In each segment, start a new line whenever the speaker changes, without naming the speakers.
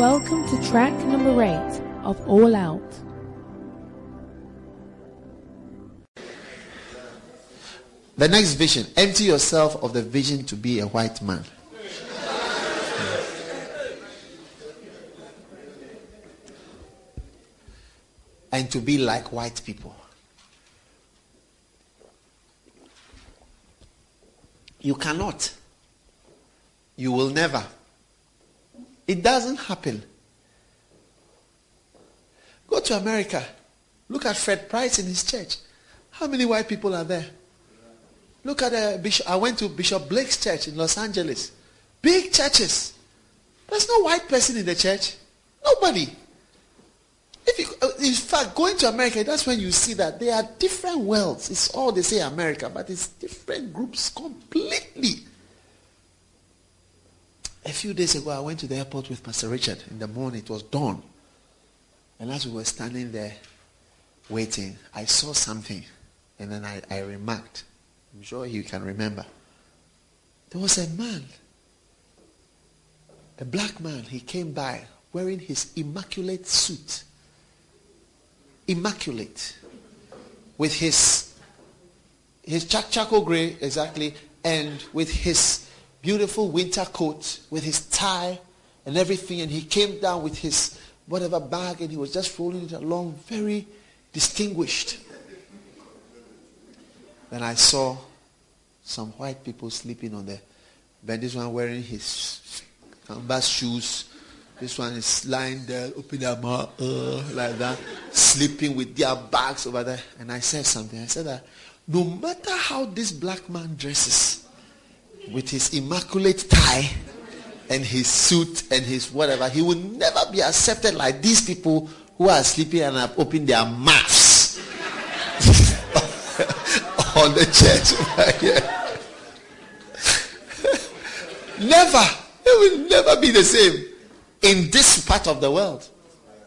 Welcome to track number eight of All Out.
The next vision empty yourself of the vision to be a white man. and to be like white people. You cannot. You will never. It doesn't happen. Go to America. Look at Fred Price in his church. How many white people are there? Look at uh, Bishop. I went to Bishop Blake's church in Los Angeles. Big churches. There's no white person in the church. Nobody. If you, uh, in fact, going to America, that's when you see that there are different worlds. It's all they say America, but it's different groups completely. A few days ago, I went to the airport with Pastor Richard in the morning. It was dawn. And as we were standing there waiting, I saw something. And then I, I remarked. I'm sure you can remember. There was a man, a black man. He came by wearing his immaculate suit immaculate with his his charcoal gray exactly and with his beautiful winter coat with his tie and everything and he came down with his whatever bag and he was just rolling it along very distinguished then i saw some white people sleeping on the bed this one wearing his canvas shoes this one is lying there, open their mouth uh, like that, sleeping with their bags over there. And I said something. I said that no matter how this black man dresses, with his immaculate tie and his suit and his whatever, he will never be accepted like these people who are sleeping and have opened their mouths on the church. never. It will never be the same in this part of the world.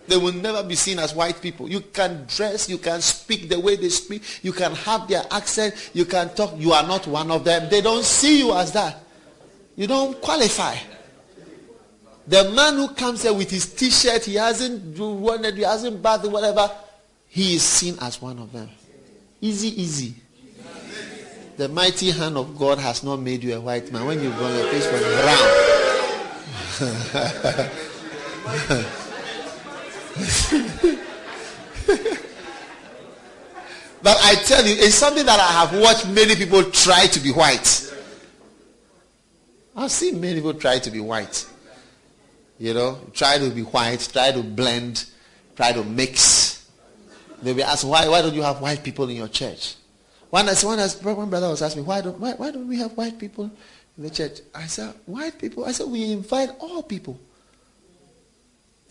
They will never be seen as white people. You can dress, you can speak the way they speak, you can have their accent, you can talk. You are not one of them. They don't see you as that. You don't qualify. The man who comes here with his t-shirt, he hasn't wanted, he hasn't bathed, whatever, he is seen as one of them. Easy, easy. The mighty hand of God has not made you a white man. When you go, your face was brown. but I tell you, it's something that I have watched many people try to be white. I've seen many people try to be white. You know, try to be white, try to blend, try to mix. They'll be asked, why, why don't you have white people in your church? One, one, one brother was asking me, why don't, why, why don't we have white people in the church. I said, white people? I said, we invite all people.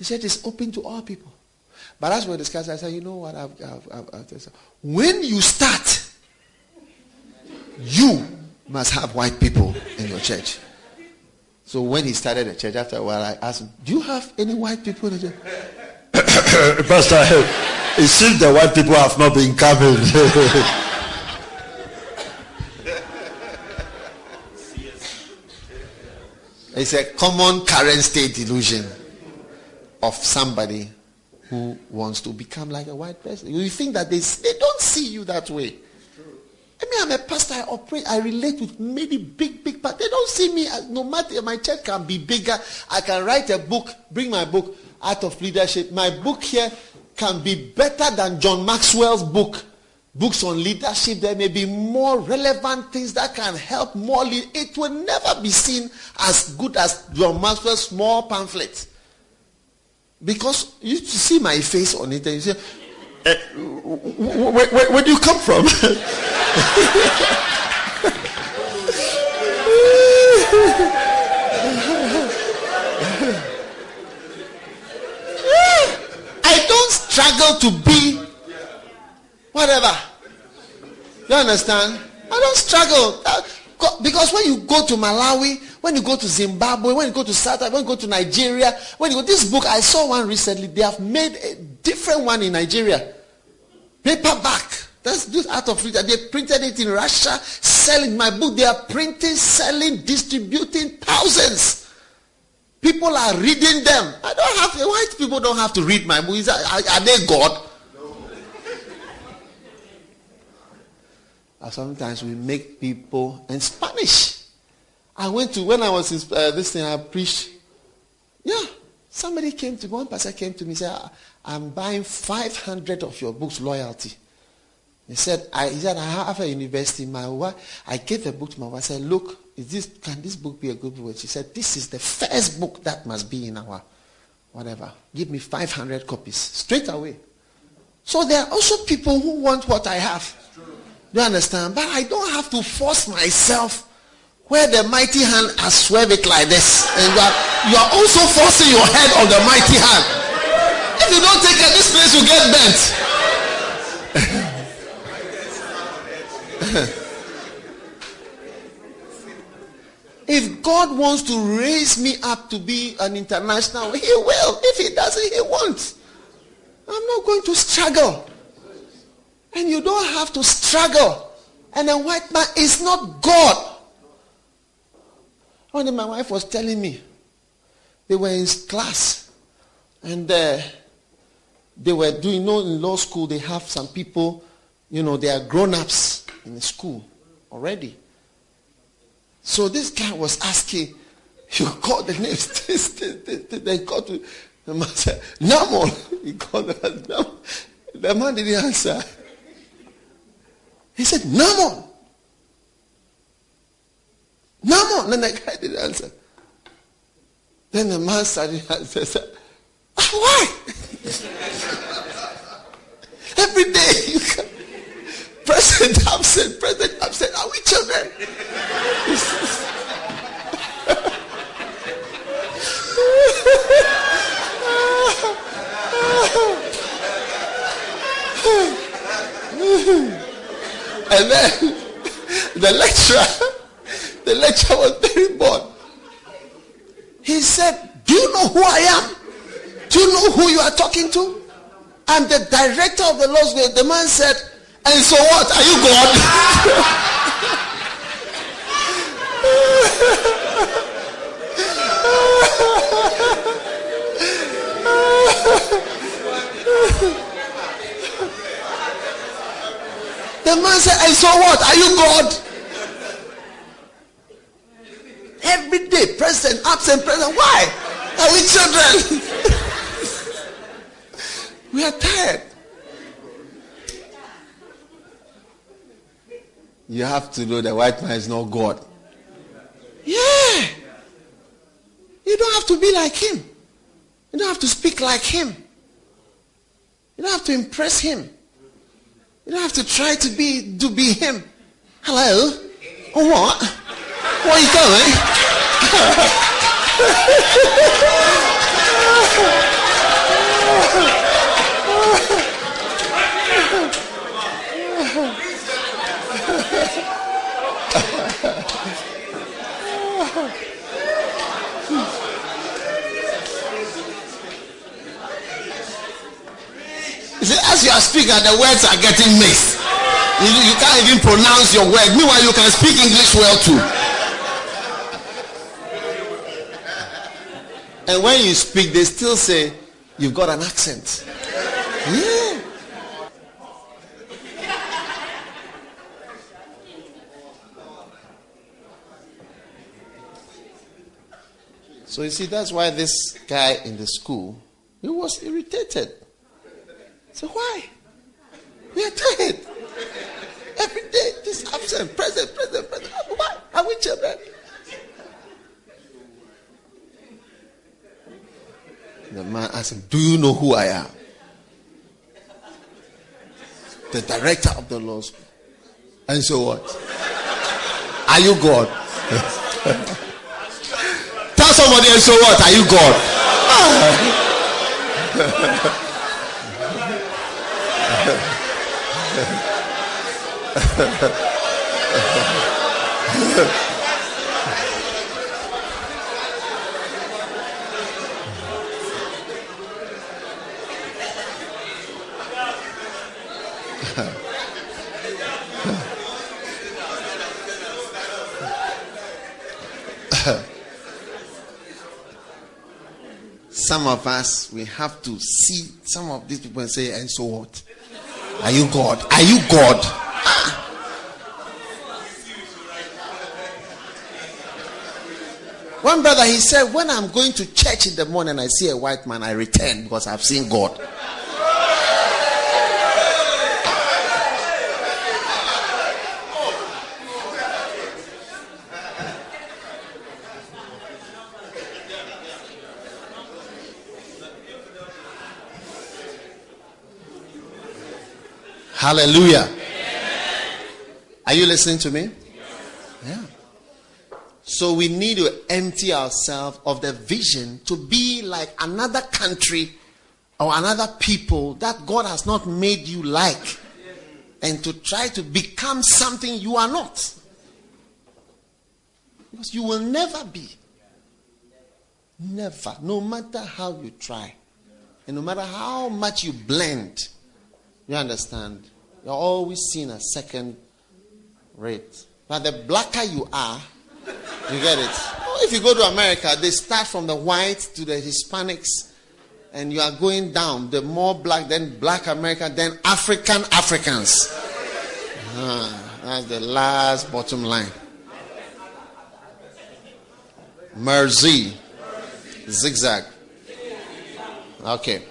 The said it's open to all people. But as we discussed, I said, you know what? I've, I've, I've, I've when you start, you must have white people in your church. So when he started the church, after a while, I asked him, do you have any white people in the church?
Pastor, it seems the white people have not been coming.
It's a common current state illusion of somebody who wants to become like a white person. You think that they, they don't see you that way. I mean, I'm a pastor. I operate. I relate with many big, big, but they don't see me. As, no matter my church can be bigger. I can write a book. Bring my book, Art of Leadership. My book here can be better than John Maxwell's book books on leadership, there may be more relevant things that can help more. Lead. It will never be seen as good as John Maxwell's small pamphlet. Because you see my face on it and you say, uh, where, where, where do you come from? I don't struggle to be whatever. You understand? I don't struggle. Because when you go to Malawi, when you go to Zimbabwe, when you go to South Africa, when you go to Nigeria, when you go, this book, I saw one recently. They have made a different one in Nigeria. Paperback. That's this art of reading. They printed it in Russia, selling my book. They are printing, selling, distributing thousands. People are reading them. I don't have white people don't have to read my books. Are, are they God? Sometimes we make people in Spanish. I went to when I was in uh, this thing I preached. Yeah, somebody came to one pastor came to me and said, "I'm buying 500 of your books, loyalty." He said, I, he said, I have a university. My wife, I gave the book to my wife. I said, look, is this, can this book be a good book? She said, this is the first book that must be in our whatever. Give me 500 copies straight away. So there are also people who want what I have. Do you understand? But I don't have to force myself where the mighty hand has swerved it like this. And you are, you are also forcing your head on the mighty hand. If you don't take it, this place will get bent. if God wants to raise me up to be an international, He will. If He doesn't, He won't. I'm not going to struggle. And you don't have to struggle. And a white man is not God. One day my wife was telling me, they were in class and uh, they were doing, you know, in law school, they have some people, you know, they are grown ups in the school already. So this guy was asking, you called the names. they called to the man said, Namon. He called the. The man didn't answer. He said, Namon. Namon. Then the guy didn't answer. Then the man started answering. Why? Every day you come. Present absent, present absent. Are we children? and then the lecturer, the lecturer was very bored. He said, Do you know who I am? Do you know who you are talking to? I'm the director of the law Way, The man said, and so what? Are you God? the man said, and so what? Are you God? Every day, absent, present. Why? Are we children? we are tired. you have to know the white man is not God. Yeah. You don't have to be like him. You don't have to speak like him. You don't have to impress him. You don't have to try to be to be him. Hello? Or what? Where are you going? See, as you are speaking, the words are getting mixed. You, you can't even pronounce your word. Meanwhile, you can speak English well too. And when you speak, they still say, You've got an accent. Yeah. So you see, that's why this guy in the school, he was irritated. So why? We are tired. Every day, this absent, present, present, present. Why? Are we children? The man asked him, Do you know who I am? The director of the law school. And so what? Are you God? Tell somebody, and so what? Are you God? some of us we have to see some of these people and say, and so what? Are you God? Are you God? One brother he said, When I'm going to church in the morning, I see a white man, I return because I've seen God. Hallelujah. Are you listening to me? Yeah. So we need to empty ourselves of the vision to be like another country or another people that God has not made you like and to try to become something you are not. Because you will never be. Never. No matter how you try. And no matter how much you blend. You understand? You're always seen as second rate. But the blacker you are, you get it? If you go to America, they start from the white to the Hispanics, and you are going down. The more black, then black America, then African Africans. Ah, that's the last bottom line. Mercy. Zigzag. Okay.